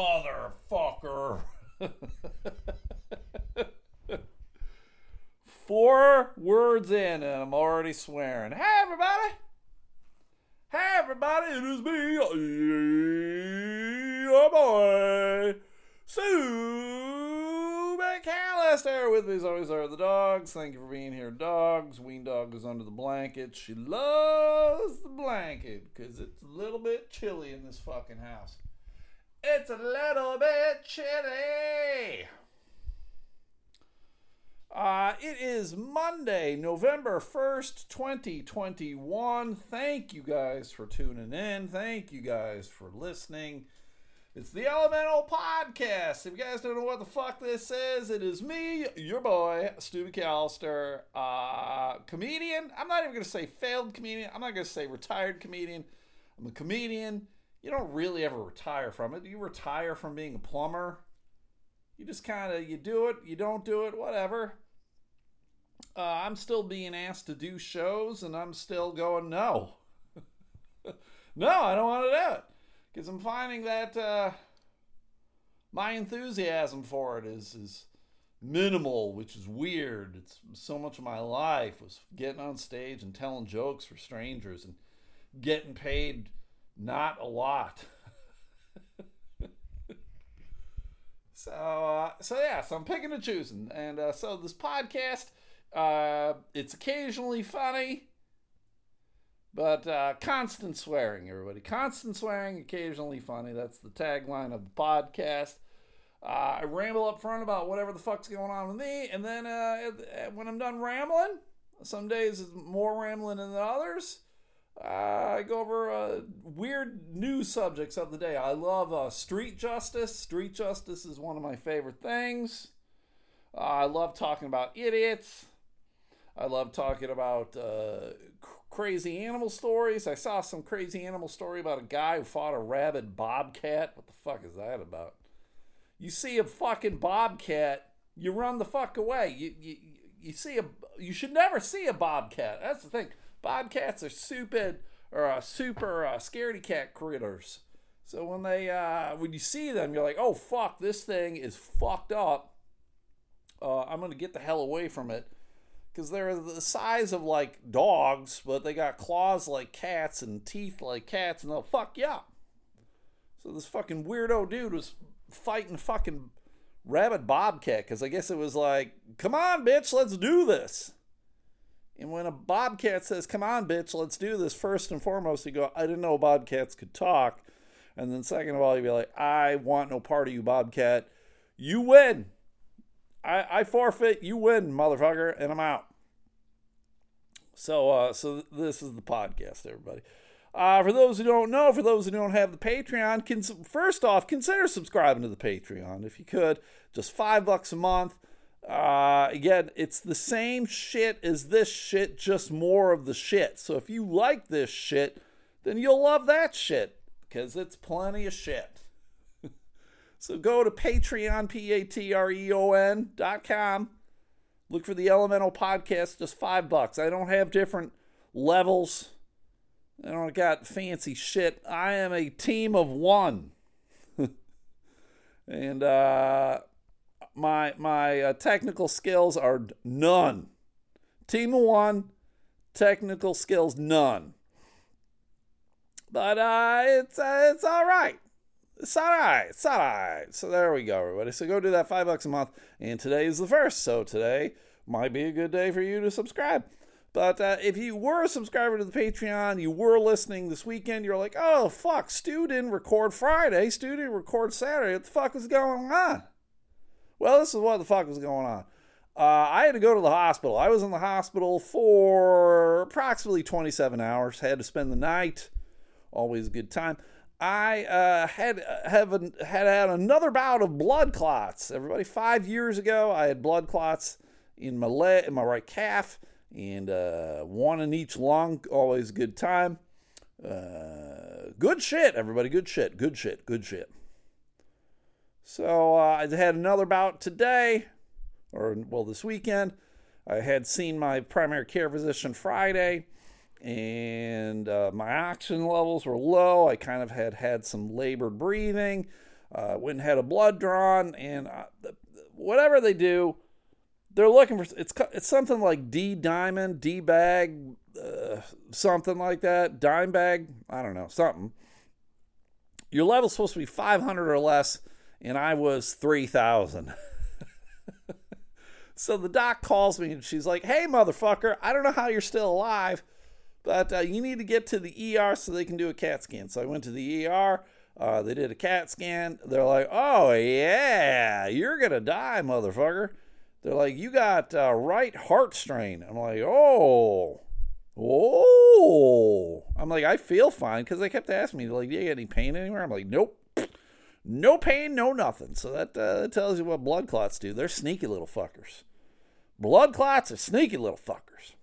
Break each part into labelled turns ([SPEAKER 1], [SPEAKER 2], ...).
[SPEAKER 1] motherfucker. Four words in, and I'm already swearing. Hey, everybody. Hey, everybody, it is me, your boy, Stu McAllister. With me as always are the dogs. Thank you for being here, dogs. Ween Dog is under the blanket. She loves the blanket because it's a little bit chilly in this fucking house. It's a little bit chilly. Uh, it is Monday, November 1st, 2021. Thank you guys for tuning in. Thank you guys for listening. It's the Elemental Podcast. If you guys don't know what the fuck this is, it is me, your boy, Stu McAllister, uh, comedian. I'm not even going to say failed comedian. I'm not going to say retired comedian. I'm a comedian. You don't really ever retire from it. You retire from being a plumber. You just kind of you do it you don't do it whatever. Uh, i'm still being asked to do shows and i'm still going no. No i don't want to do it. Because i'm finding that uh, my enthusiasm for it is is minimal which is weird. It's so much of my life was getting on stage and telling jokes for strangers and getting paid not a lot So, uh, so yeah, so I'm picking and choosing, and uh, so this podcast, uh, it's occasionally funny, but uh, constant swearing, everybody, constant swearing, occasionally funny. That's the tagline of the podcast. Uh, I ramble up front about whatever the fuck's going on with me, and then uh, when I'm done rambling, some days it's more rambling than others. Uh, I go over uh, weird news subjects of the day. I love uh, street justice. Street justice is one of my favorite things. Uh, I love talking about idiots. I love talking about uh, crazy animal stories. I saw some crazy animal story about a guy who fought a rabid bobcat. What the fuck is that about? You see a fucking bobcat, you run the fuck away. You, you, you see a, you should never see a bobcat. That's the thing Bobcats are stupid or uh, super uh, scaredy cat critters. So when they uh, when you see them, you're like, oh fuck, this thing is fucked up. Uh, I'm gonna get the hell away from it because they're the size of like dogs, but they got claws like cats and teeth like cats, and they'll fuck you up. So this fucking weirdo dude was fighting fucking rabid bobcat because I guess it was like, come on, bitch, let's do this. And when a bobcat says, Come on, bitch, let's do this, first and foremost, you go, I didn't know bobcats could talk. And then, second of all, you'd be like, I want no part of you, bobcat. You win. I, I forfeit. You win, motherfucker. And I'm out. So, uh, so this is the podcast, everybody. Uh, for those who don't know, for those who don't have the Patreon, cons- first off, consider subscribing to the Patreon if you could. Just five bucks a month. Uh, again, it's the same shit as this shit, just more of the shit. So if you like this shit, then you'll love that shit because it's plenty of shit. so go to Patreon, P A T R E O N dot com. Look for the Elemental Podcast, just five bucks. I don't have different levels. I don't got fancy shit. I am a team of one. and uh my my uh, technical skills are none. Team one, technical skills none. But uh, it's uh, it's all right. It's all right. It's all right. So there we go, everybody. So go do that five bucks a month. And today is the first. So today might be a good day for you to subscribe. But uh, if you were a subscriber to the Patreon, you were listening this weekend, you're like, oh, fuck, Stu didn't record Friday. Stu didn't record Saturday. What the fuck is going on? Well, this is what the fuck was going on. Uh, I had to go to the hospital. I was in the hospital for approximately 27 hours. Had to spend the night. Always a good time. I uh, had have an, had had another bout of blood clots. Everybody, five years ago, I had blood clots in my leg, in my right calf, and uh, one in each lung. Always a good time. Uh, good shit, everybody. Good shit. Good shit. Good shit. So uh, I had another bout today, or well, this weekend. I had seen my primary care physician Friday, and uh, my oxygen levels were low. I kind of had had some labored breathing. Uh, went and had a blood drawn, and uh, whatever they do, they're looking for it's it's something like D diamond, D bag, uh, something like that, dime bag. I don't know, something. Your level's supposed to be 500 or less, and I was 3,000. so the doc calls me and she's like, "Hey, motherfucker, I don't know how you're still alive, but uh, you need to get to the ER so they can do a CAT scan." So I went to the ER. Uh, they did a CAT scan. They're like, "Oh yeah, you're gonna die, motherfucker." They're like, "You got uh, right heart strain." I'm like, "Oh." Oh, I'm like, I feel fine because they kept asking me, like, do you get any pain anywhere? I'm like, nope, no pain, no nothing. So that, uh, that tells you what blood clots do. They're sneaky little fuckers. Blood clots are sneaky little fuckers.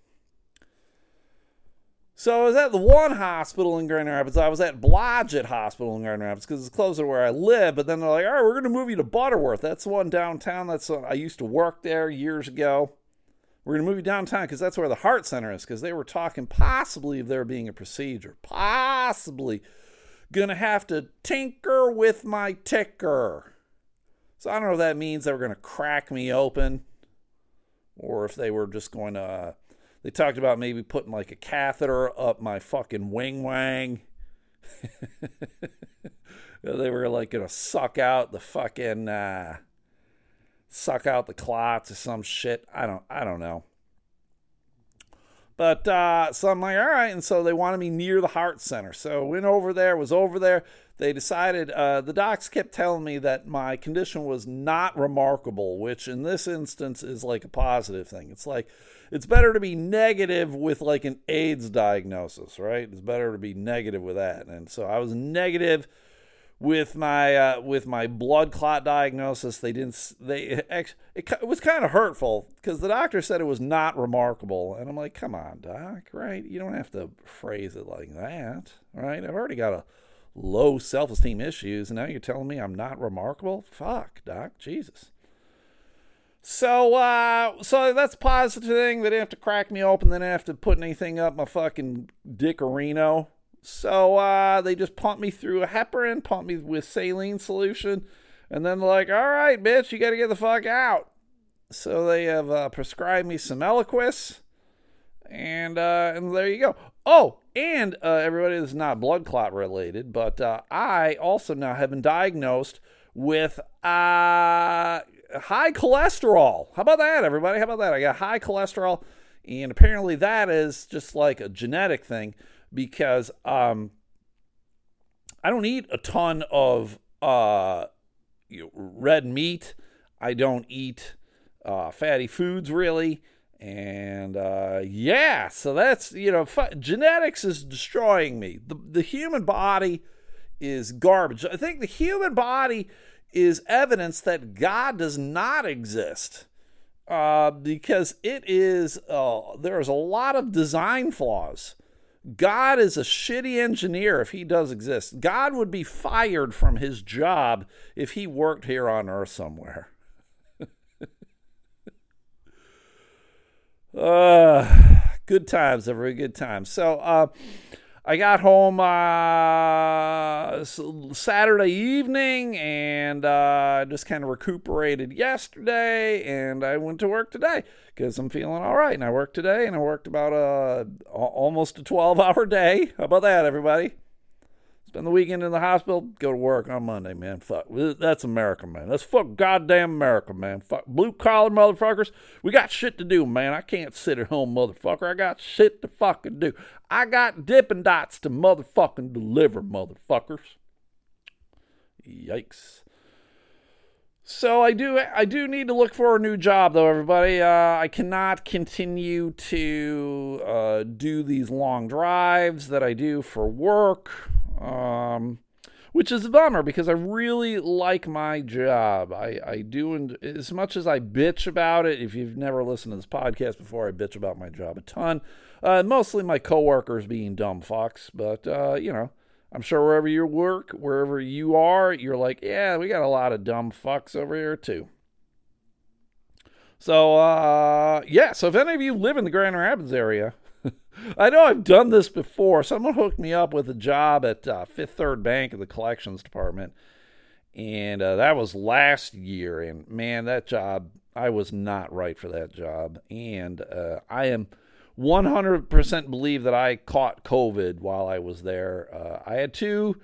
[SPEAKER 1] So I was at the one hospital in Grand Rapids. I was at Blodgett Hospital in Grand Rapids because it's closer to where I live. But then they're like, all right, we're going to move you to Butterworth. That's the one downtown. That's I used to work there years ago. We're going to move you downtown because that's where the heart center is. Because they were talking possibly of there being a procedure, possibly to have to tinker with my ticker. So I don't know if that means they were to crack me open, or if they were just going to. Uh, they talked about maybe putting like a catheter up my fucking wing wang. they were like to suck out the fucking. Uh, suck out the clots or some shit. I don't I don't know. But uh, so I'm like, all right, and so they wanted me near the heart center. So went over there, was over there. They decided uh, the docs kept telling me that my condition was not remarkable, which in this instance is like a positive thing. It's like it's better to be negative with like an AIDS diagnosis, right? It's better to be negative with that. And so I was negative with my uh, with my blood clot diagnosis. They didn't. They it, it was kind of hurtful because the doctor said it was not remarkable, and I'm like, come on, doc, right? You don't have to phrase it like that, right? I've already got a low self esteem issues, and now you're telling me I'm not remarkable? Fuck, doc, Jesus. So, uh, so that's positive thing. They didn't have to crack me open. They didn't have to put anything up my fucking dickerino so uh, they just pumped me through a heparin, pumped me with saline solution, and then they're like, all right, bitch, you got to get the fuck out. So they have uh, prescribed me some Eliquis, and uh, and there you go. Oh, and uh, everybody, this is not blood clot related, but uh, I also now have been diagnosed with uh, high cholesterol. How about that, everybody? How about that? I got high cholesterol, and apparently that is just like a genetic thing because um, I don't eat a ton of uh, you know, red meat. I don't eat uh, fatty foods really. And uh, yeah, so that's, you know, genetics is destroying me. The, the human body is garbage. I think the human body is evidence that God does not exist. Uh, because it is, uh, there's a lot of design flaws God is a shitty engineer if he does exist. God would be fired from his job if he worked here on earth somewhere. uh, good times, every good times. So, uh, I got home uh, Saturday evening and uh, just kind of recuperated yesterday, and I went to work today because I'm feeling all right. And I worked today, and I worked about a almost a 12 hour day. How about that, everybody? Spend the weekend in the hospital, go to work on Monday, man. Fuck. That's America, man. That's fuck goddamn America, man. Fuck blue collar motherfuckers. We got shit to do, man. I can't sit at home, motherfucker. I got shit to fucking do. I got dipping dots to motherfucking deliver, motherfuckers. Yikes. So I do I do need to look for a new job though, everybody. Uh, I cannot continue to uh, do these long drives that I do for work um, which is a bummer because I really like my job. I, I do, and as much as I bitch about it, if you've never listened to this podcast before, I bitch about my job a ton. Uh, mostly my coworkers being dumb fucks, but uh, you know, I'm sure wherever you work, wherever you are, you're like, yeah, we got a lot of dumb fucks over here too. So uh, yeah, so if any of you live in the Grand Rapids area, I know I've done this before. Someone hooked me up with a job at uh, Fifth Third Bank in the collections department. And uh, that was last year. And man, that job, I was not right for that job. And uh, I am 100% believe that I caught COVID while I was there. Uh, I had two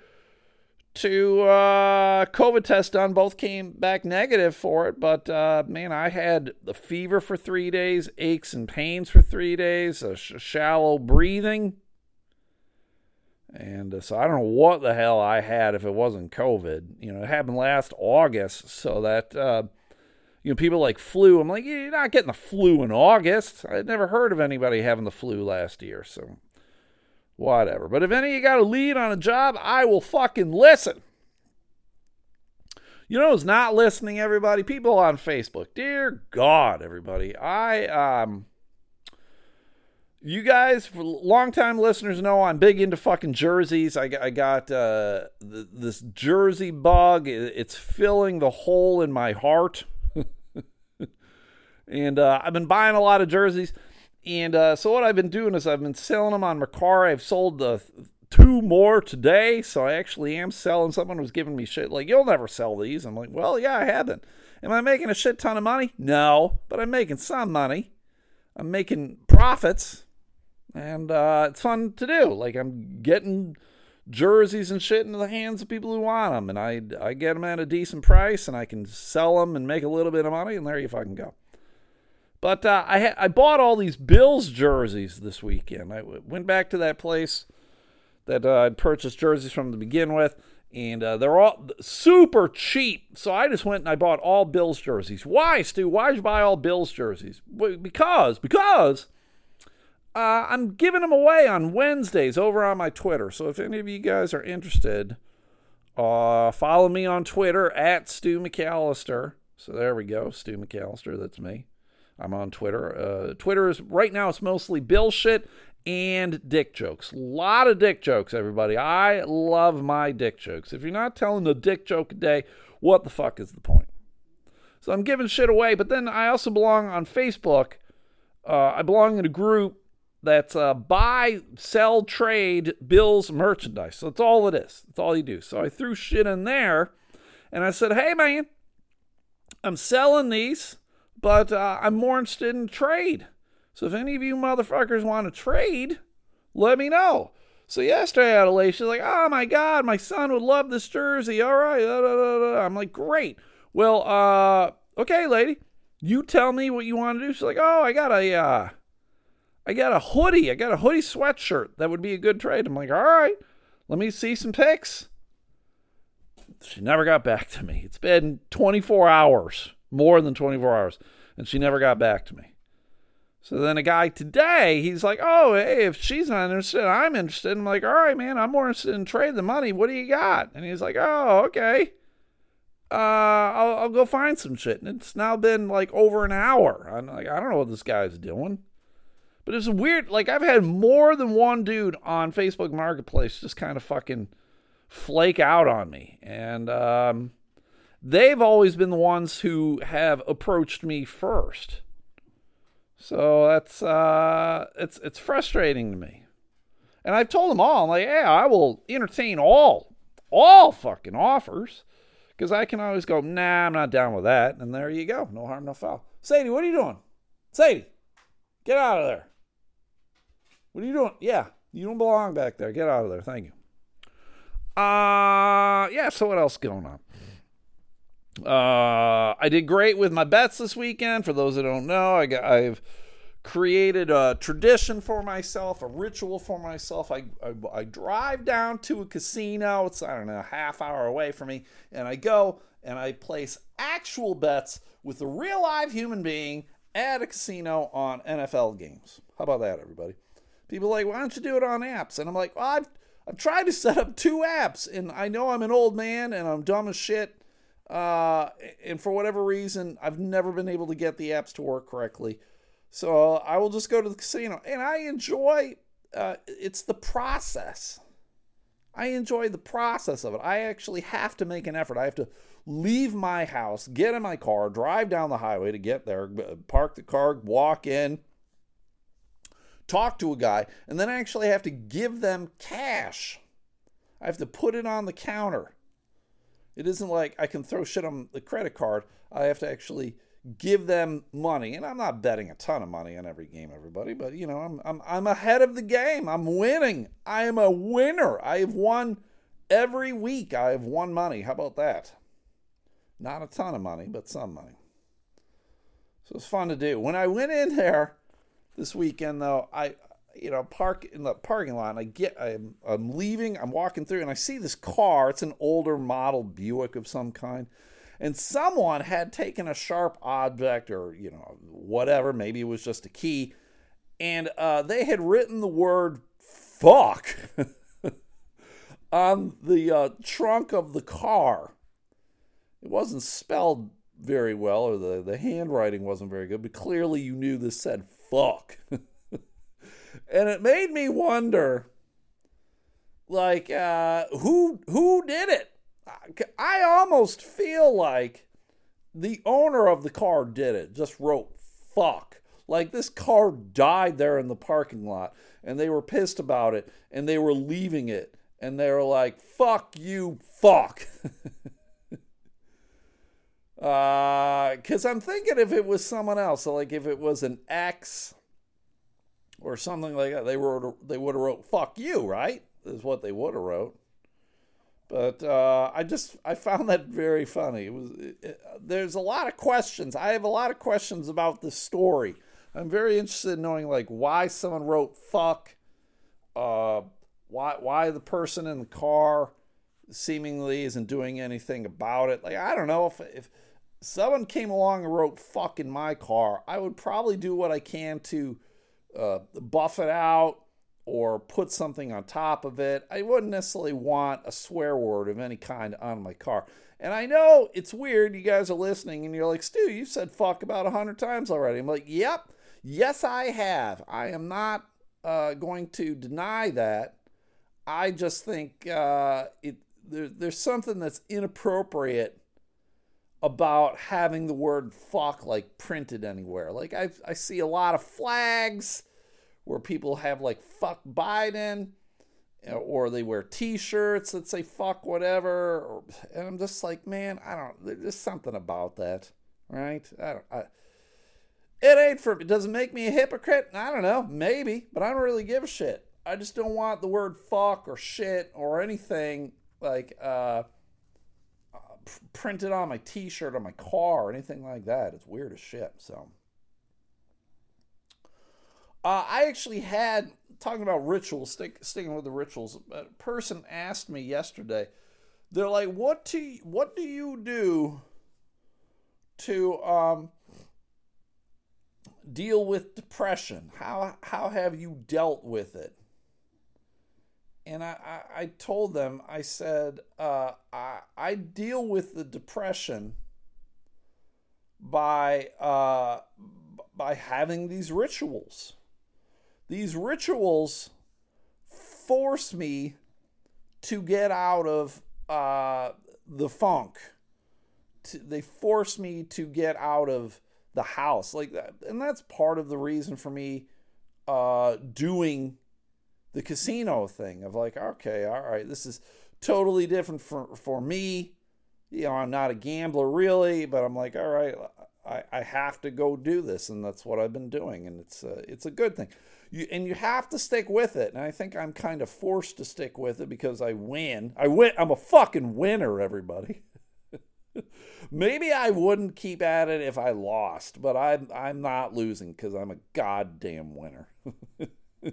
[SPEAKER 1] two uh, COVID tests done. Both came back negative for it, but uh, man, I had the fever for three days, aches and pains for three days, a sh- shallow breathing, and uh, so I don't know what the hell I had if it wasn't COVID. You know, it happened last August, so that uh, you know, people like flu. I'm like, you're not getting the flu in August. I'd never heard of anybody having the flu last year, so whatever. But if any of you got a lead on a job, I will fucking listen. You know who's not listening, everybody? People on Facebook. Dear God, everybody. I, um, you guys, longtime listeners, know I'm big into fucking jerseys. I, I got uh, this jersey bug. It's filling the hole in my heart. And uh, I've been buying a lot of jerseys. And uh, so what I've been doing is I've been selling them on Mercari. I've sold two more today. So I actually am selling. Someone was giving me shit like, you'll never sell these. I'm like, well, yeah, I have been. Am I making a shit ton of money? No, but I'm making some money. I'm making profits. And uh, it's fun to do. Like I'm getting jerseys and shit into the hands of people who want them. And I, I get them at a decent price and I can sell them and make a little bit of money. And there you fucking go. But uh, I ha- I bought all these Bills jerseys this weekend. I w- went back to that place that uh, I'd purchased jerseys from to begin with, and uh, they're all super cheap. So I just went and I bought all Bills jerseys. Why, Stu? Why'd you buy all Bills jerseys? Because because uh, I'm giving them away on Wednesdays over on my Twitter. So if any of you guys are interested, uh, follow me on Twitter at Stu McAllister. So there we go, Stu McAllister. That's me. I'm on Twitter. Uh, Twitter is right now. It's mostly Bill shit and dick jokes. A lot of dick jokes, everybody. I love my dick jokes. If you're not telling a dick joke a day, what the fuck is the point? So I'm giving shit away, but then I also belong on Facebook. Uh, I belong in a group that's uh, buy, sell, trade Bill's merchandise. So that's all it is. That's all you do. So I threw shit in there, and I said, "Hey man, I'm selling these." But uh, I'm more interested in trade. So if any of you motherfuckers want to trade, let me know. So yesterday I she's like, oh my God, my son would love this jersey. All right. I'm like, great. Well, uh, okay, lady, you tell me what you want to do. She's like, oh, I got a, uh, I got a hoodie. I got a hoodie sweatshirt. That would be a good trade. I'm like, all right, let me see some pics. She never got back to me. It's been 24 hours, more than 24 hours and she never got back to me. So then a guy today, he's like, "Oh, hey, if she's not interested, I'm interested." I'm like, "All right, man, I'm more interested in trade the money. What do you got?" And he's like, "Oh, okay. Uh, I'll, I'll go find some shit." And it's now been like over an hour. I'm like, I don't know what this guy's doing, but it's weird. Like I've had more than one dude on Facebook Marketplace just kind of fucking flake out on me, and um, they've always been the ones who have approached me first. So that's uh, it's it's frustrating to me. And I've told them all, I'm like, yeah, I will entertain all all fucking offers. Because I can always go, nah, I'm not down with that. And there you go. No harm, no foul. Sadie, what are you doing? Sadie, get out of there. What are you doing? Yeah, you don't belong back there. Get out of there. Thank you. Uh yeah, so what else going on? Uh, I did great with my bets this weekend. For those that don't know, I got, I've created a tradition for myself, a ritual for myself. I, I, I drive down to a casino. It's I don't know a half hour away from me, and I go and I place actual bets with a real live human being at a casino on NFL games. How about that, everybody? People like, why don't you do it on apps? And I'm like, well, I've I've tried to set up two apps, and I know I'm an old man and I'm dumb as shit uh, and for whatever reason, I've never been able to get the apps to work correctly. So I will just go to the casino, and I enjoy. Uh, it's the process. I enjoy the process of it. I actually have to make an effort. I have to leave my house, get in my car, drive down the highway to get there, park the car, walk in, talk to a guy, and then I actually have to give them cash. I have to put it on the counter It isn't like I can throw shit on the credit card. I have to actually give them money. And I'm not betting a ton of money on every game, everybody, but you know, I'm I'm I'm ahead of the game. I'm winning. I am a winner. I have won every week. I have won money. How about that? Not a ton of money, but some money. So it's fun to do. When I went in there this weekend though, I you know, park in the parking lot and I get I'm I'm leaving, I'm walking through and I see this car. It's an older model Buick of some kind. And someone had taken a sharp object or you know whatever maybe it was just a key and uh, they had written the word fuck on the uh, trunk of the car. It wasn't spelled very well or the, the handwriting wasn't very good but clearly you knew this said fuck and it made me wonder like uh, who who did it I almost feel like the owner of the car did it, just wrote fuck. Like this car died there in the parking lot and they were pissed about it and they were leaving it and they were like, fuck you, fuck. Because uh, I'm thinking if it was someone else, like if it was an ex or something like that, they wrote they would have wrote "fuck you," right? Is what they would have wrote. But uh, I just I found that very funny. It was it, it, there's a lot of questions. I have a lot of questions about this story. I'm very interested in knowing like why someone wrote fuck, uh, why why the person in the car seemingly isn't doing anything about it. Like I don't know if if someone came along and wrote fuck in my car, I would probably do what I can to uh, buff it out or put something on top of it. I wouldn't necessarily want a swear word of any kind on my car. And I know it's weird. You guys are listening and you're like, Stu, you said fuck about a hundred times already. I'm like, yep, yes, I have. I am not uh, going to deny that. I just think uh, it there, there's something that's inappropriate about having the word fuck like printed anywhere. Like I I see a lot of flags where people have like fuck Biden or they wear t-shirts that say fuck whatever and i'm just like man i don't there's something about that right? I don't I, it ain't for it doesn't make me a hypocrite i don't know maybe but i don't really give a shit. I just don't want the word fuck or shit or anything like uh, printed on my t-shirt on my car or anything like that. It's weird as shit so uh, I actually had talking about rituals, stick, sticking with the rituals. A person asked me yesterday. They're like, "What do what do you do to um, deal with depression? How how have you dealt with it?" And I, I, I told them, I said, uh, I, I deal with the depression by uh, by having these rituals these rituals force me to get out of uh, the funk. To, they force me to get out of the house like that, and that's part of the reason for me uh, doing the casino thing. Of like, okay, all right, this is totally different for for me. You know, I'm not a gambler really, but I'm like, all right, I, I have to go do this, and that's what I've been doing, and it's a, it's a good thing. You, and you have to stick with it. And I think I'm kind of forced to stick with it because I win. I win. I'm a fucking winner, everybody. Maybe I wouldn't keep at it if I lost, but I'm I'm not losing because I'm a goddamn winner.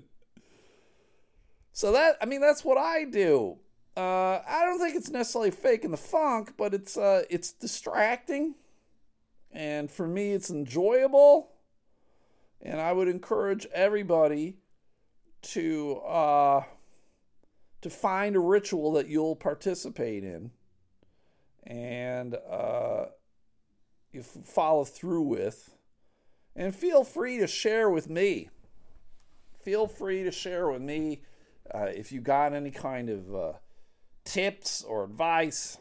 [SPEAKER 1] so that I mean that's what I do. Uh, I don't think it's necessarily faking the funk, but it's uh, it's distracting, and for me, it's enjoyable. And I would encourage everybody to uh, to find a ritual that you'll participate in and uh, you follow through with. And feel free to share with me. Feel free to share with me uh, if you got any kind of uh, tips or advice.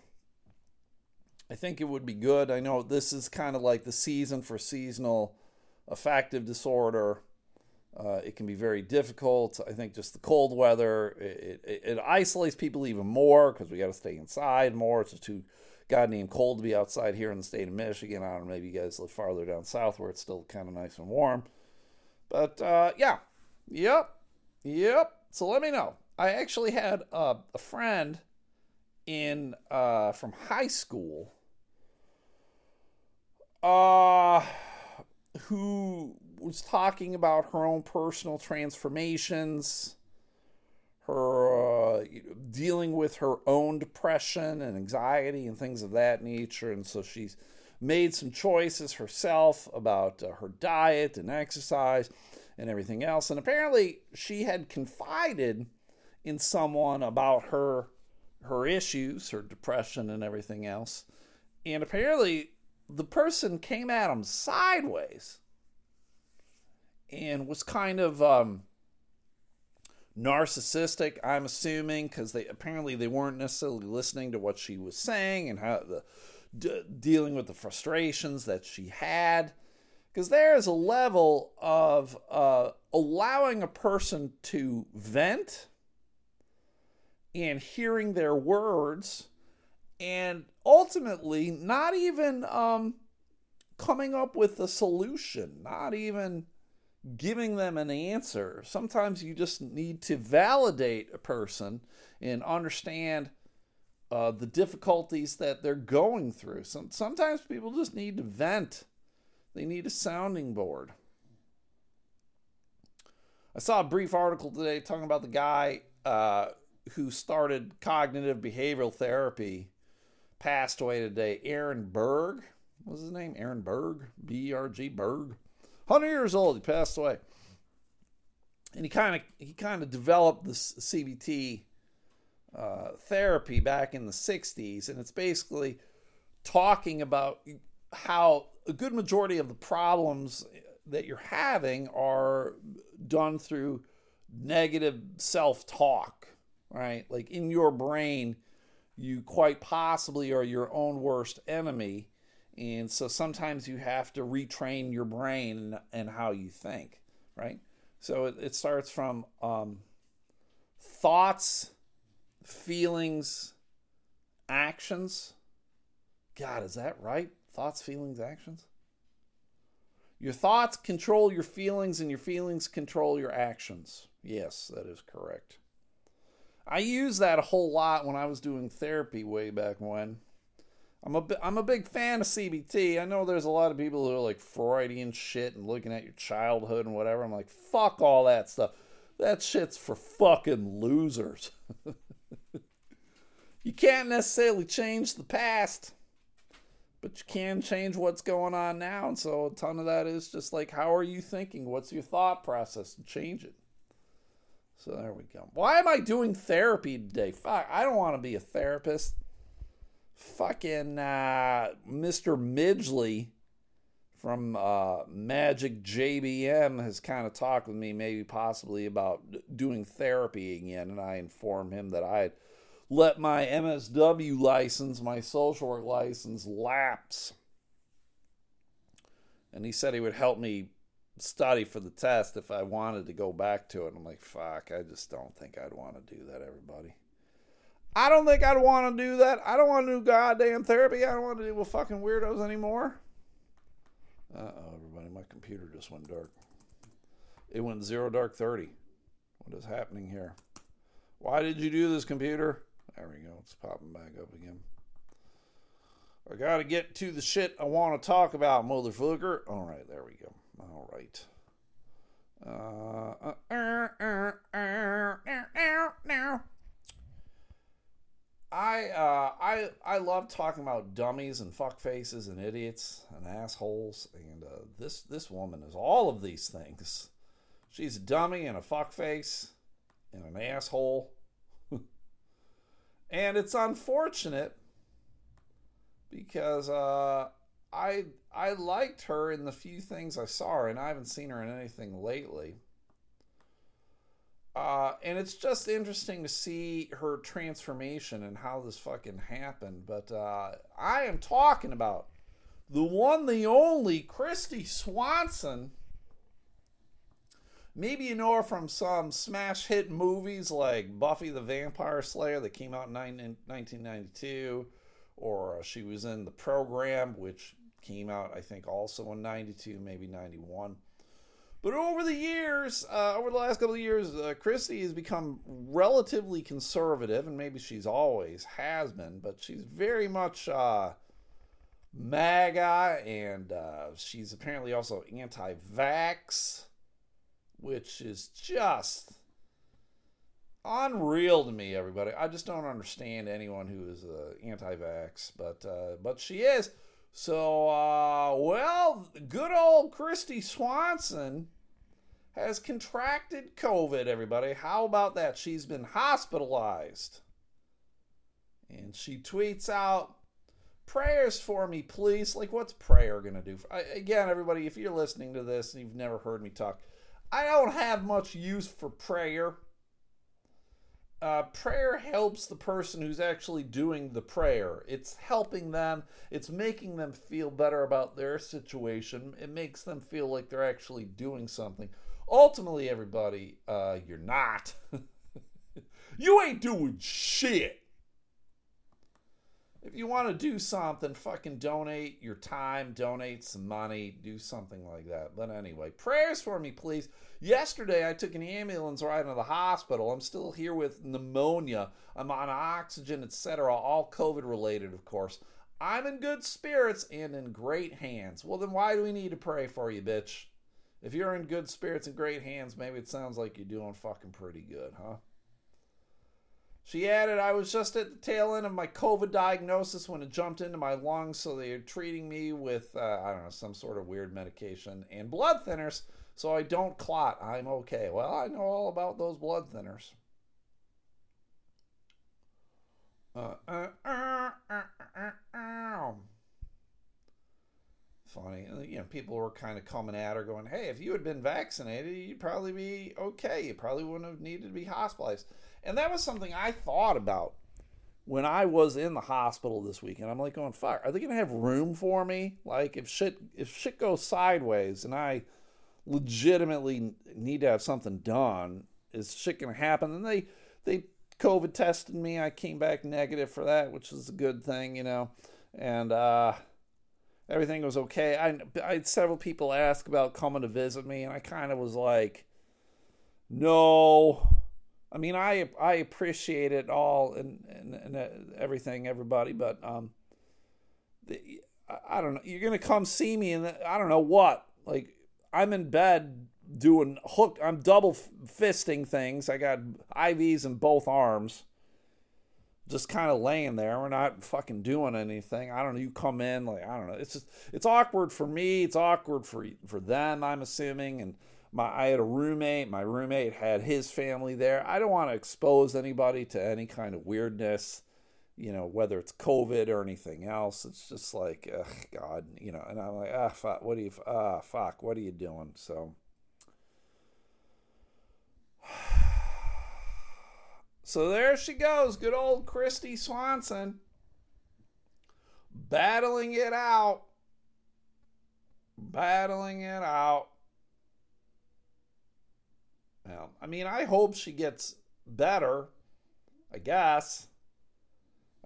[SPEAKER 1] I think it would be good. I know this is kind of like the season for seasonal affective disorder. Uh, it can be very difficult. I think just the cold weather it, it, it isolates people even more because we got to stay inside more. It's too goddamn cold to be outside here in the state of Michigan. I don't know, maybe you guys live farther down south where it's still kind of nice and warm. But uh, yeah, yep, yep. So let me know. I actually had uh, a friend in uh, from high school uh, who was talking about her own personal transformations, her uh, dealing with her own depression and anxiety and things of that nature. And so she's made some choices herself about uh, her diet and exercise and everything else. And apparently, she had confided in someone about her her issues, her depression and everything else. And apparently, the person came at him sideways and was kind of um, narcissistic. I'm assuming because they apparently they weren't necessarily listening to what she was saying and how the d- dealing with the frustrations that she had. Because there is a level of uh, allowing a person to vent and hearing their words and ultimately not even um, coming up with a solution, not even giving them an answer. Sometimes you just need to validate a person and understand uh, the difficulties that they're going through. Some, sometimes people just need to vent, they need a sounding board. I saw a brief article today talking about the guy uh, who started cognitive behavioral therapy passed away today. Aaron Berg, what was his name? Aaron Berg, B E R G Berg. 100 years old, he passed away. And he kind of he kind of developed this CBT uh, therapy back in the 60s, and it's basically talking about how a good majority of the problems that you're having are done through negative self-talk, right? Like in your brain, you quite possibly are your own worst enemy. And so sometimes you have to retrain your brain and how you think, right? So it, it starts from um, thoughts, feelings, actions. God, is that right? Thoughts, feelings, actions? Your thoughts control your feelings, and your feelings control your actions. Yes, that is correct. I used that a whole lot when I was doing therapy way back when. I'm a, I'm a big fan of CBT. I know there's a lot of people who are like Freudian shit and looking at your childhood and whatever. I'm like, fuck all that stuff. That shit's for fucking losers. you can't necessarily change the past, but you can change what's going on now. And so a ton of that is just like, how are you thinking? What's your thought process? Change it. So there we go. Why am I doing therapy today? Fuck, I don't want to be a therapist. Fucking uh, Mr. Midgley from uh, Magic JBM has kind of talked with me, maybe possibly about doing therapy again, and I informed him that I had let my MSW license, my social work license, lapse. And he said he would help me study for the test if I wanted to go back to it. I'm like, fuck, I just don't think I'd want to do that, everybody. I don't think I'd want to do that. I don't want to do goddamn therapy. I don't want to deal with fucking weirdos anymore. Uh oh, everybody, my computer just went dark. It went zero dark 30. What is happening here? Why did you do this, computer? There we go. It's popping back up again. I gotta get to the shit I want to talk about, motherfucker. All right, there we go. All right. Uh, I uh, I I love talking about dummies and fuckfaces and idiots and assholes, and uh, this this woman is all of these things. She's a dummy and a fuckface and an asshole, and it's unfortunate because uh, I I liked her in the few things I saw her, and I haven't seen her in anything lately. Uh, and it's just interesting to see her transformation and how this fucking happened. But uh, I am talking about the one, the only Kristy Swanson. Maybe you know her from some smash hit movies like Buffy the Vampire Slayer that came out in 1992 or uh, she was in the program, which came out, I think, also in 92, maybe 91. But over the years, uh, over the last couple of years, uh, Kristy has become relatively conservative, and maybe she's always has been, but she's very much uh, MAGA, and uh, she's apparently also anti vax, which is just unreal to me, everybody. I just don't understand anyone who is uh, anti vax, but, uh, but she is. So, uh, well, good old Kristy Swanson has contracted COVID, everybody. How about that? She's been hospitalized. And she tweets out, prayers for me, please. Like, what's prayer going to do? I, again, everybody, if you're listening to this and you've never heard me talk, I don't have much use for prayer uh, prayer helps the person who's actually doing the prayer. It's helping them, it's making them feel better about their situation. It makes them feel like they're actually doing something. Ultimately, everybody, uh, you're not. you ain't doing shit. If you want to do something, fucking donate your time, donate some money, do something like that. But anyway, prayers for me, please. Yesterday, I took an ambulance ride to the hospital. I'm still here with pneumonia. I'm on oxygen, etc. All COVID related, of course. I'm in good spirits and in great hands. Well, then why do we need to pray for you, bitch? If you're in good spirits and great hands, maybe it sounds like you're doing fucking pretty good, huh? She added, I was just at the tail end of my COVID diagnosis when it jumped into my lungs, so they are treating me with, uh, I don't know, some sort of weird medication and blood thinners so I don't clot. I'm okay. Well, I know all about those blood thinners. Uh, uh, uh, Funny. You know, people were kind of coming at her going, hey, if you had been vaccinated, you'd probably be okay. You probably wouldn't have needed to be hospitalized. And that was something I thought about when I was in the hospital this weekend. I'm like going, fuck, are they to have room for me? Like if shit, if shit goes sideways and I legitimately need to have something done, is shit to happen? And they, they COVID tested me. I came back negative for that, which is a good thing, you know. And, uh, everything was okay. I, I had several people ask about coming to visit me, and I kind of was like, no, I mean, I I appreciate it all and and, and uh, everything, everybody, but um, the, I don't know. You're gonna come see me, and I don't know what. Like, I'm in bed doing hook. I'm double fisting things. I got IVs in both arms. Just kind of laying there. We're not fucking doing anything. I don't know. You come in like I don't know. It's just it's awkward for me. It's awkward for for them. I'm assuming and my I had a roommate. My roommate had his family there. I don't want to expose anybody to any kind of weirdness, you know, whether it's COVID or anything else. It's just like, ugh, God, you know. And I'm like, ah, fuck, what are you, ah, fuck, what are you doing? So. So there she goes, good old Kristy Swanson, battling it out, battling it out. Well, I mean, I hope she gets better. I guess.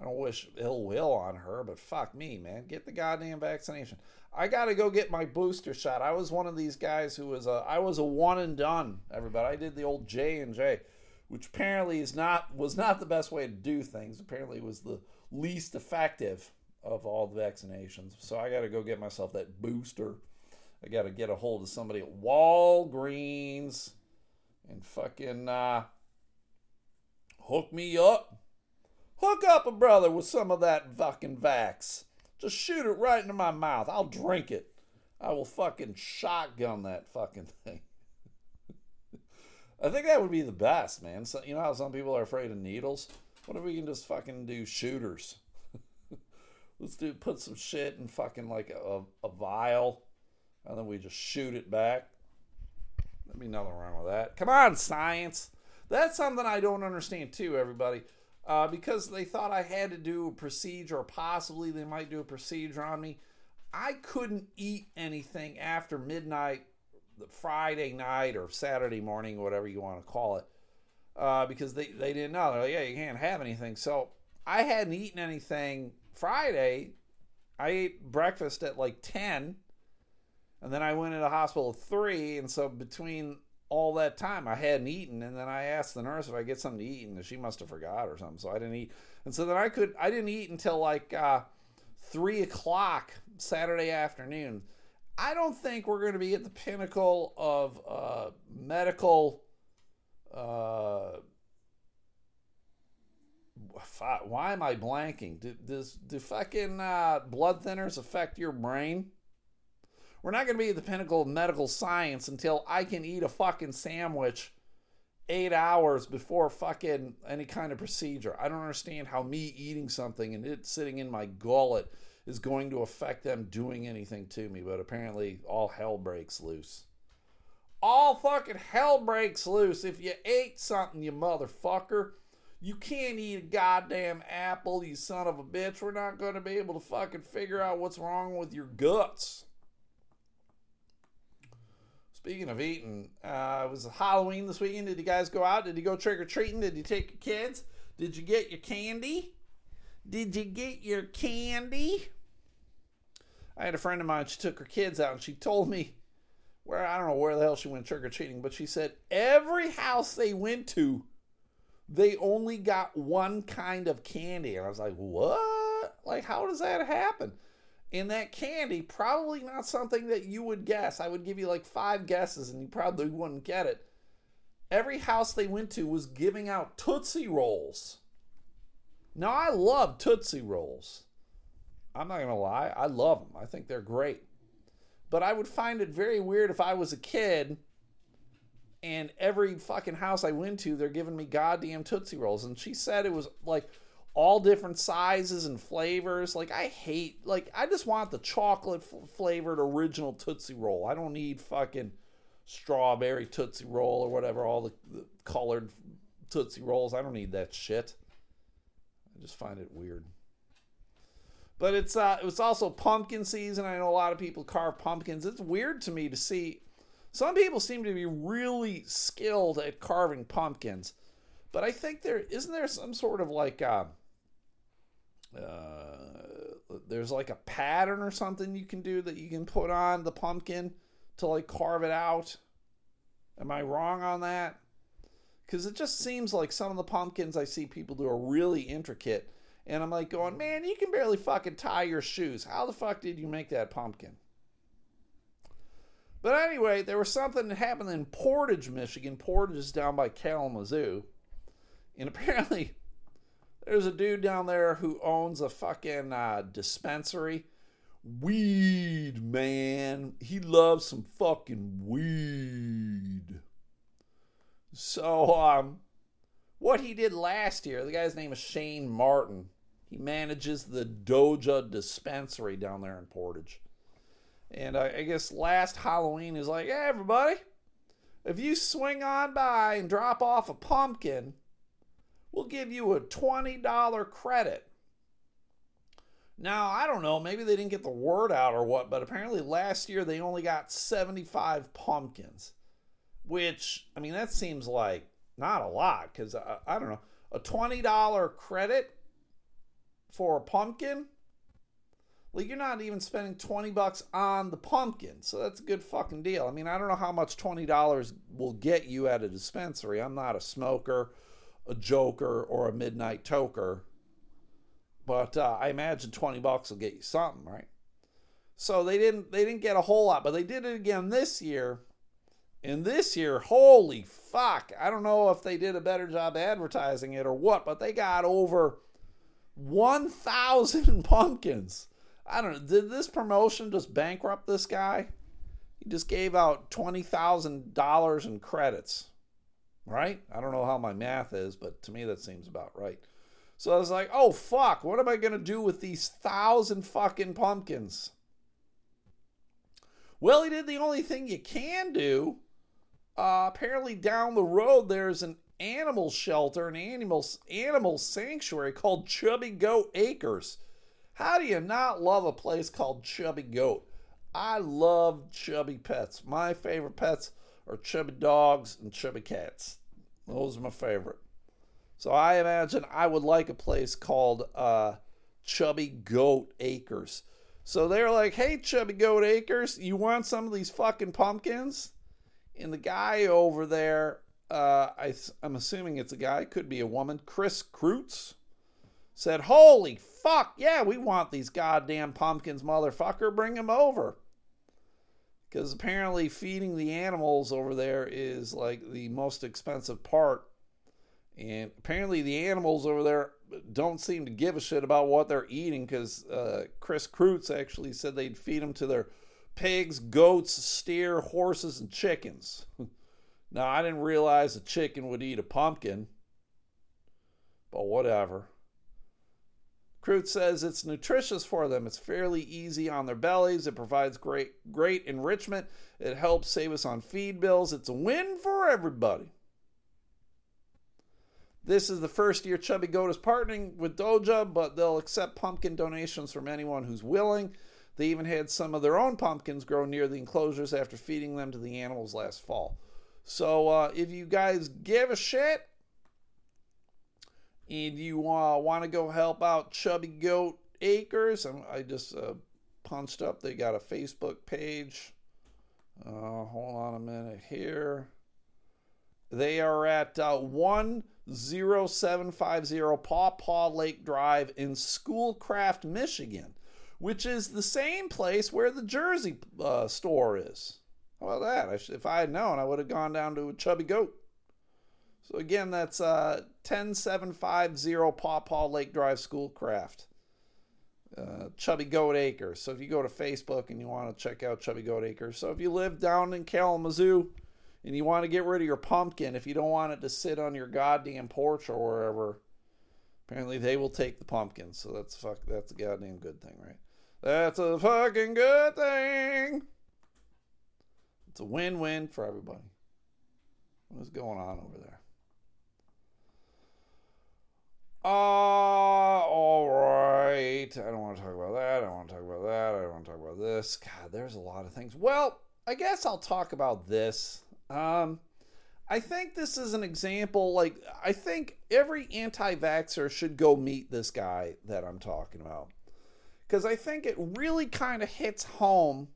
[SPEAKER 1] I don't wish ill will on her, but fuck me, man. Get the goddamn vaccination. I got to go get my booster shot. I was one of these guys who was a I was a one and done. Everybody, I did the old J and J, which apparently is not was not the best way to do things. Apparently, was the least effective of all the vaccinations. So I got to go get myself that booster. I got to get a hold of somebody at Walgreens and fucking uh, hook me up. Hook up a brother with some of that fucking vax. Just shoot it right into my mouth. I'll drink it. I will fucking shotgun that fucking thing. I think that would be the best, man. So, you know how some people are afraid of needles? What if we can just fucking do shooters? Let's do put some shit in fucking like a, a vial, and then we just shoot it back. There'd be nothing wrong with that. Come on, science. That's something I don't understand too, everybody. Uh, because they thought I had to do a procedure, or possibly they might do a procedure on me. I couldn't eat anything after midnight, Friday night or Saturday morning, whatever you want to call it, uh, because they, they didn't know. They're like, yeah, you can't have anything. So I hadn't eaten anything Friday, I ate breakfast at like 10, and then I went to the hospital 3. And so between all that time, I hadn't eaten. And then I asked the nurse if I get something to eat, and she must have forgot or something. So I didn't eat. And so then I could, I didn't eat until like uh, 3 o'clock Saturday afternoon. I don't think we're going to be at the pinnacle of uh, medical. Uh, why am I blanking? Do, does do fucking uh, blood thinners affect your brain? We're not going to be at the pinnacle of medical science until I can eat a fucking sandwich eight hours before fucking any kind of procedure. I don't understand how me eating something and it sitting in my gullet is going to affect them doing anything to me, but apparently all hell breaks loose. All fucking hell breaks loose if you ate something, you motherfucker. You can't eat a goddamn apple, you son of a bitch. We're not going to be able to fucking figure out what's wrong with your guts. Speaking of eating, uh, it was Halloween this weekend. Did you guys go out? Did you go trick or treating? Did you take your kids? Did you get your candy? Did you get your candy? I had a friend of mine, she took her kids out and she told me where I don't know where the hell she went trick or treating, but she said every house they went to, they only got one kind of candy. And I was like, what? Like, how does that happen? And that candy, probably not something that you would guess. I would give you like five guesses and you probably wouldn't get it. Every house they went to was giving out Tootsie Rolls. Now, I love Tootsie Rolls. I'm not going to lie, I love them. I think they're great. But I would find it very weird if I was a kid and every fucking house I went to, they're giving me goddamn Tootsie Rolls. And she said it was like all different sizes and flavors. Like, I hate, like, I just want the chocolate flavored original Tootsie Roll. I don't need fucking strawberry Tootsie Roll or whatever, all the, the colored Tootsie Rolls. I don't need that shit. I just find it weird. But it's uh, it was also pumpkin season. I know a lot of people carve pumpkins. It's weird to me to see. Some people seem to be really skilled at carving pumpkins, but I think there isn't there some sort of like uh, uh, there's like a pattern or something you can do that you can put on the pumpkin to like carve it out. Am I wrong on that? Because it just seems like some of the pumpkins I see people do are really intricate and I'm like going, man, you can barely fucking tie your shoes. How the fuck did you make that pumpkin? But anyway, there was something that happened in Portage, Michigan. Portage is down by Kalamazoo. And apparently, there's a dude down there who owns a fucking uh, dispensary. Weed, man. He loves some fucking weed. So, um, what he did last year, the guy's name is Shane Martin. He manages the Doja dispensary down there in Portage. And I, I guess last Halloween is like, hey, everybody, if you swing on by and drop off a pumpkin, we'll give you a $20 credit. Now, I don't know, maybe they didn't get the word out or what, but apparently last year they only got 75 pumpkins, which, I mean, that seems like not a lot because I, I don't know, a $20 credit for a pumpkin, like you're not even spending 20 bucks on the pumpkin. So that's a good fucking deal. I mean, I don't know how much $20 will get you at a dispensary. I'm not a smoker, a joker, or a midnight toker. But uh, I imagine 20 bucks will get you something, right? So they didn't they didn't get a whole lot, but they did it again this year. And this year, holy fuck, I don't know if they did a better job advertising it or what, but they got over 1,000 pumpkins. I don't know. Did this promotion just bankrupt this guy? He just gave out $20,000 in credits, right? I don't know how my math is, but to me that seems about right. So I was like, oh fuck, what am I to do with these thousand fucking pumpkins? Well, he did the only thing you can do. Uh, apparently, down the road, there's an animal shelter, an animal animal sanctuary called Chubby Goat Acres. How do you not love a place called Chubby Goat? I love chubby pets. My favorite pets are chubby dogs and chubby cats. Those are my favorite. So I imagine I would like a place called uh, Chubby Goat Acres. So they're like, hey, Chubby Goat Acres, you want some of these fucking pumpkins? And the guy over there, uh, I, I'm assuming it's a guy, could be a woman, Chris Kreutz, said, holy fuck, yeah, we want these goddamn pumpkins, motherfucker, bring them over. Because apparently feeding the animals over there is like the most expensive part. And apparently the animals over there don't seem to give a shit about what they're eating because uh, Chris Kreutz actually said they'd feed them to their pigs, goats, steer, horses, and chickens. now, I didn't realize a chicken would eat a pumpkin, but whatever. Kreutz says it's nutritious for them. It's fairly easy on their bellies. It provides great great enrichment. It helps save us on feed bills. It's a win for everybody. This is the first year Chubby Goat is partnering with Doja, but they'll accept pumpkin donations from anyone who's willing. They even had some of their own pumpkins grow near the enclosures after feeding them to the animals last fall. So uh, if you guys give a shit and you uh, want to go help out Chubby Goat Acres, I'm, i just uh, punched up. They got a Facebook page. Uh, hold on a minute here. They are at uh, 10750 Paw Paw Lake Drive in Schoolcraft, Michigan, which is the same place where the Jersey uh, store is. How about that? I should, if I had known, I would have gone down to a Chubby Goat. So again, that's uh, 10750 Paw Paw Lake Drive Schoolcraft. Uh, Chubby Goat Acres. So if you go to Facebook and you want to check out Chubby Goat Acres. So if you live down in Kalamazoo, and you want to get rid of your pumpkin if you don't want it to sit on your goddamn porch or wherever. Apparently they will take the pumpkin, so that's fuck that's a goddamn good thing, right? That's a fucking good thing. It's a win-win for everybody. What's going on over there? Uh, all right. I don't want to talk about that. I don't want to talk about that. I don't want to talk about this. God, there's a lot of things. Well, I guess I'll talk about this. Um, I think this is an example. Like, I think every anti vaxxer should go meet this guy that I'm talking about. Because I think it really kind of hits home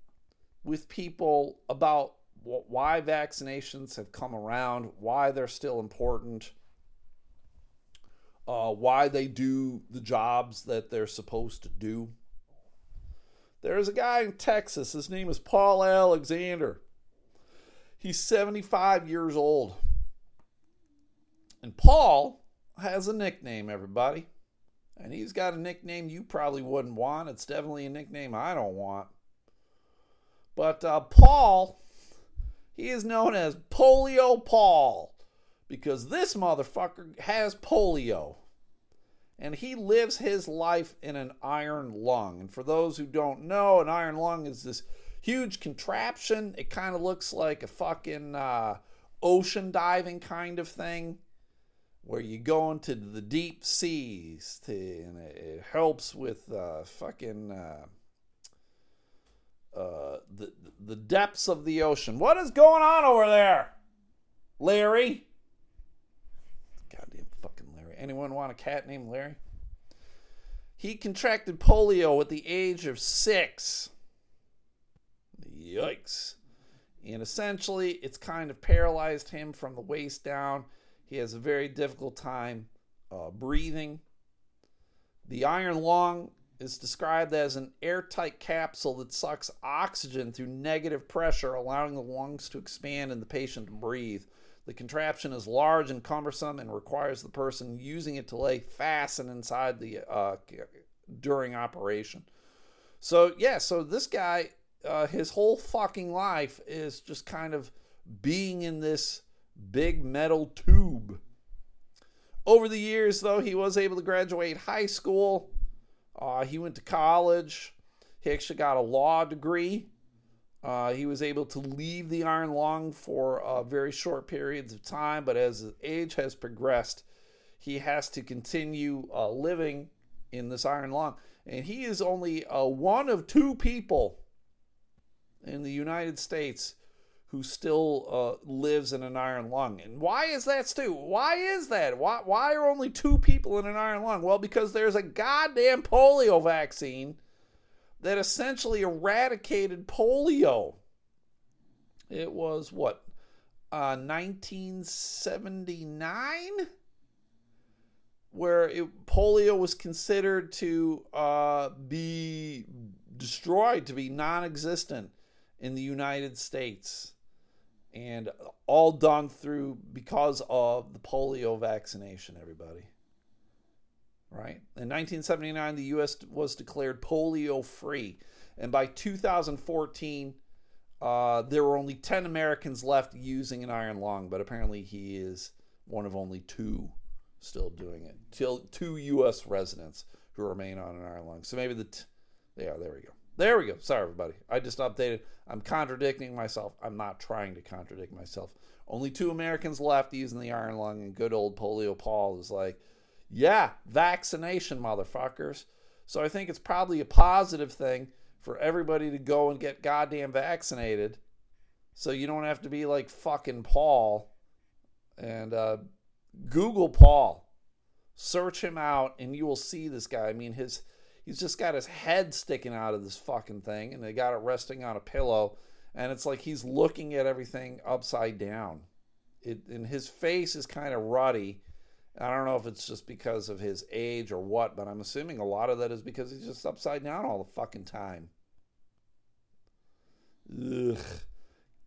[SPEAKER 1] with people about why vaccinations have come around, why they're still important, uh, why they do the jobs that they're supposed to do. There's a guy in Texas, his name is Paul Alexander. He's 75 years old. And Paul has a nickname, everybody. And he's got a nickname you probably wouldn't want. It's definitely a nickname I don't want. But uh, Paul, he is known as Polio Paul because this motherfucker has polio. And he lives his life in an iron lung. And for those who don't know, an iron lung is this huge contraption. It kind of looks like a fucking uh, ocean diving kind of thing where you go into the deep seas to, and it helps with uh, fucking uh, uh, the the depths of the ocean. What is going on over there, Larry? Anyone want a cat named Larry? He contracted polio at the age of six. Yikes. And essentially, it's kind of paralyzed him from the waist down. He has a very difficult time uh, breathing. The iron lung is described as an airtight capsule that sucks oxygen through negative pressure, allowing the lungs to expand and the patient to breathe. The contraption is large and cumbersome and requires the person using it to lay fastened inside the uh, during operation. So yeah, so this guy uh, his whole fucking life is just kind of being in this big metal tube. Over the years, though, he was able to graduate high school. Uh, he went to college. He actually got a law degree. Uh, he was able to leave the iron lung for uh, very short periods of time, but as his age has progressed, he has to continue uh, living in this iron lung. And he is only uh, one of two people in the United States who still uh, lives in an iron lung. And why is that, Stu? Why is that? Why, why are only two people in an iron lung? Well, because there's a goddamn polio vaccine that essentially eradicated polio. It was what, uh, 1979? Where it, polio was considered to uh, be destroyed, to be non existent in the United States and all done through because of the polio vaccination, everybody. Right? In 1979, the U.S. was declared polio free. And by 2014, uh, there were only 10 Americans left using an iron lung, but apparently he is one of only two still doing it. Till two U.S. residents who remain on an iron lung. So maybe the. T- yeah, there we go. There we go. Sorry, everybody. I just updated. I'm contradicting myself. I'm not trying to contradict myself. Only two Americans left using the iron lung, and good old polio Paul is like, yeah, vaccination, motherfuckers. So I think it's probably a positive thing for everybody to go and get goddamn vaccinated so you don't have to be like fucking Paul and uh, Google Paul. Search him out, and you will see this guy. I mean, his he's just got his head sticking out of this fucking thing and they got it resting on a pillow and it's like he's looking at everything upside down it and his face is kind of ruddy i don't know if it's just because of his age or what but i'm assuming a lot of that is because he's just upside down all the fucking time Ugh.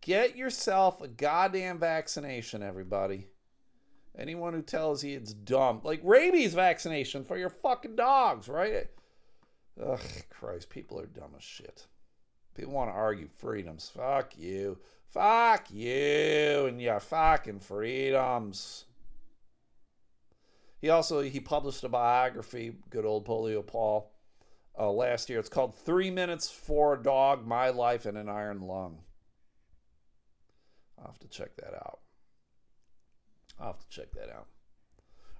[SPEAKER 1] get yourself a goddamn vaccination everybody anyone who tells you it's dumb like rabies vaccination for your fucking dogs right Ugh, Christ, people are dumb as shit. People want to argue freedoms. Fuck you. Fuck you and your fucking freedoms. He also he published a biography, good old Polio Paul, uh, last year. It's called Three Minutes for a Dog: My Life in an Iron Lung. I'll have to check that out. I'll have to check that out.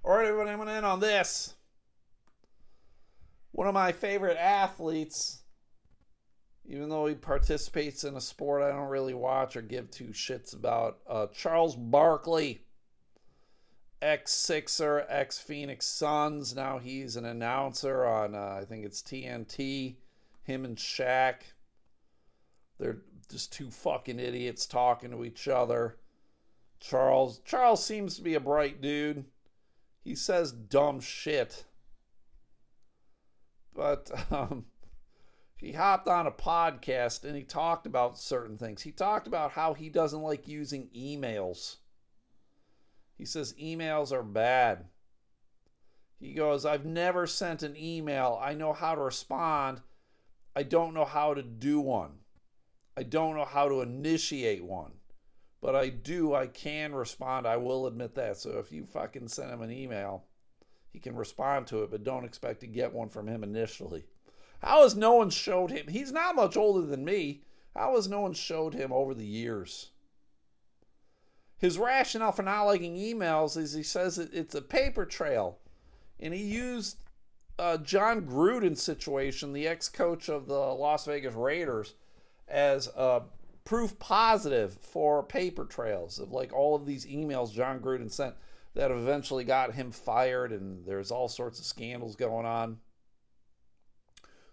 [SPEAKER 1] All right, everyone, I'm going to end on this one of my favorite athletes, even though he participates in a sport I don't really watch or give two shits about, uh, Charles Barkley, ex Sixer, ex Phoenix Suns. Now he's an announcer on, uh, I think it's TNT. Him and Shaq. They're just two fucking idiots talking to each other. Charles Charles seems to be a bright dude. He says dumb shit but um, he hopped on a podcast and he talked about certain things. He talked about how he doesn't like using emails. He says emails are bad. He goes, I've never sent an email. I know how to respond. I don't know how to do one. I don't know how to initiate one. But I do, I can respond. I will admit that. So if you fucking send him an email, he can respond to it, but don't expect to get one from him initially. How has no one showed him? He's not much older than me. How has no one showed him over the years? His rationale for not liking emails is he says it's a paper trail. And he used uh, Jon Gruden's situation, the ex coach of the Las Vegas Raiders, as proof positive for paper trails of like all of these emails Jon Gruden sent that eventually got him fired, and there's all sorts of scandals going on.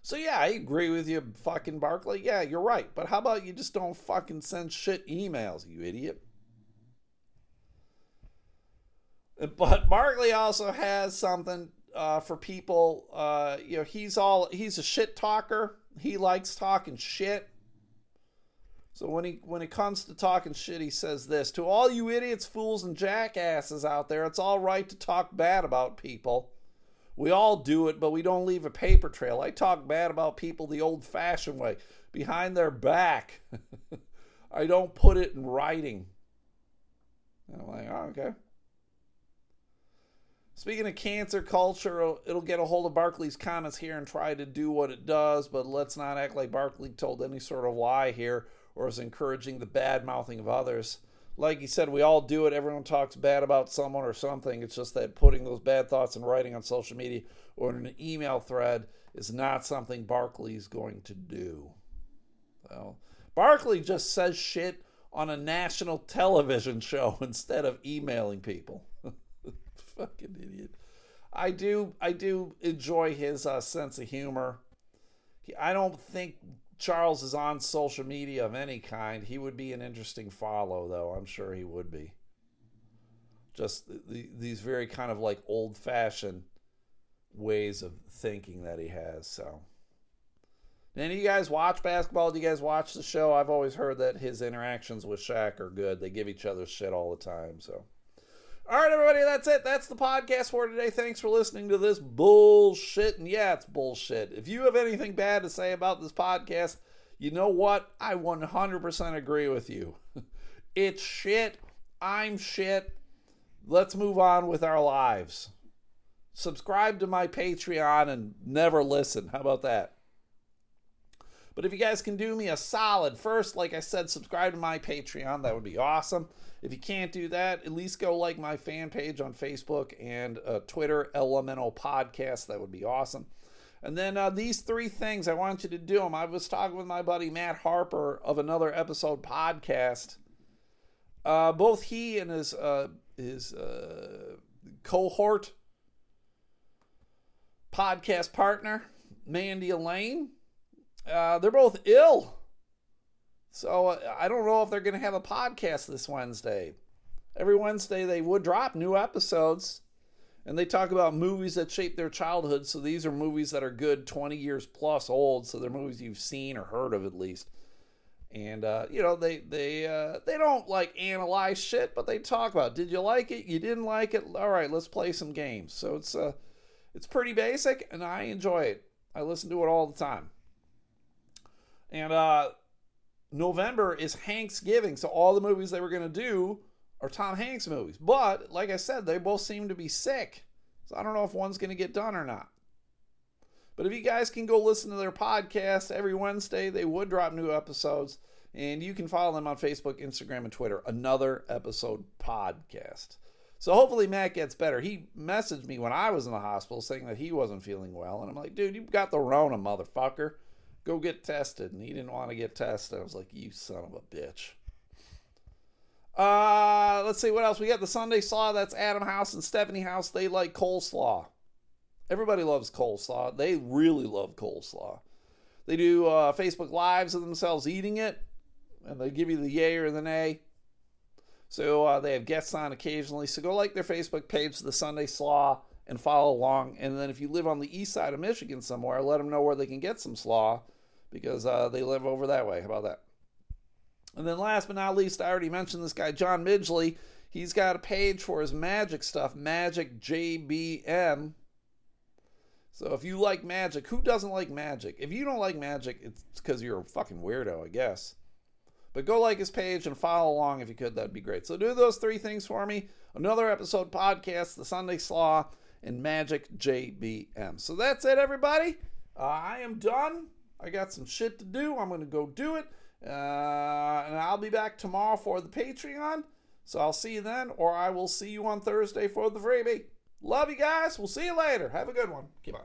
[SPEAKER 1] So yeah, I agree with you, fucking Barkley. Yeah, you're right. But how about you just don't fucking send shit emails, you idiot? But Barkley also has something uh, for people. Uh, you know, he's all he's a shit talker. He likes talking shit. So when he when it comes to talking shit, he says this to all you idiots, fools, and jackasses out there. It's all right to talk bad about people. We all do it, but we don't leave a paper trail. I talk bad about people the old-fashioned way, behind their back. I don't put it in writing. I'm like, oh, okay. Speaking of cancel culture, it'll get a hold of Barkley's comments here and try to do what it does, but let's not act like Barkley told any sort of lie here or is encouraging the bad mouthing of others. Like he said, we all do it. Everyone talks bad about someone or something. It's just that putting those bad thoughts in writing on social media or in an email thread is not something Barkley's going to do. Well, Barkley just says shit on a national television show instead of emailing people. Fucking idiot. I do I do enjoy his uh, sense of humor. He, I don't think Charles is on social media of any kind. He would be an interesting follow, though. I'm sure he would be. Just the, these very kind of like old fashioned ways of thinking that he has. So, any of you guys watch basketball? Do you guys watch the show? I've always heard that his interactions with Shaq are good. They give each other shit all the time. So, all right, everybody, that's it. That's the podcast for today. Thanks for listening to this bullshit. And yeah, it's bullshit. If you have anything bad to say about this podcast, you know what? I 100% agree with you. it's shit. I'm shit. Let's move on with our lives. Subscribe to my Patreon and never listen. How about that? But if you guys can do me a solid, first, like I said, subscribe to my Patreon. That would be awesome. If you can't do that, at least go like my fan page on Facebook and uh, Twitter, Elemental Podcast. That would be awesome. And then uh, these three things, I want you to do them. I was talking with my buddy Matt Harper of another episode podcast. Uh, both he and his uh, his uh, cohort podcast partner, Mandy Elaine, uh, they're both ill. So uh, I don't know if they're going to have a podcast this Wednesday. Every Wednesday they would drop new episodes and they talk about movies that shaped their childhood. So these are movies that are good 20 years plus old. So they're movies you've seen or heard of at least. And uh, you know they they uh, they don't like analyze shit, but they talk about. Did you like it? You didn't like it? All right, let's play some games. So it's uh, it's pretty basic, and I enjoy it. I listen to it all the time. And uh, November is Hanksgiving, so all the movies they were going to do are Tom Hanks movies. But like I said, they both seem to be sick, so I don't know if one's going to get done or not. But if you guys can go listen to their podcast every Wednesday, they would drop new episodes. And you can follow them on Facebook, Instagram, and Twitter. Another episode podcast. So hopefully Matt gets better. He messaged me when I was in the hospital saying that he wasn't feeling well. And I'm like, dude, you got the Rona, motherfucker go get tested. And he didn't want to get tested. I was like, you son of a bitch. Uh, let's see what else we got. The Sunday Slaw. That's Adam House and Stephanie House. They like coleslaw. Everybody loves coleslaw. They really love coleslaw. They do uh, Facebook lives of themselves eating it, and they give you the yay or the nay. So uh, they have guests on occasionally. So go like their Facebook page, The Sunday Slaw, and follow along. And then if you live on the east side of Michigan somewhere, let them know where they can get some slaw because uh, they live over that way. How about that? And then last but not least, I already mentioned this guy, John Midgley. He's got a page for his magic stuff, Magic JBM. So if you like magic, who doesn't like magic? If you don't like magic, it's because you're a fucking weirdo, I guess. But go like his page and follow along if you could. That'd be great. So do those three things for me. Another episode podcast, The Sunday Slaw, and Magic JBM. So that's it, everybody. Uh, I am done. I got some shit to do. I'm going to go do it. Uh, and I'll be back tomorrow for the Patreon. So I'll see you then, or I will see you on Thursday for the freebie. Love you guys. We'll see you later. Have a good one. Keep on.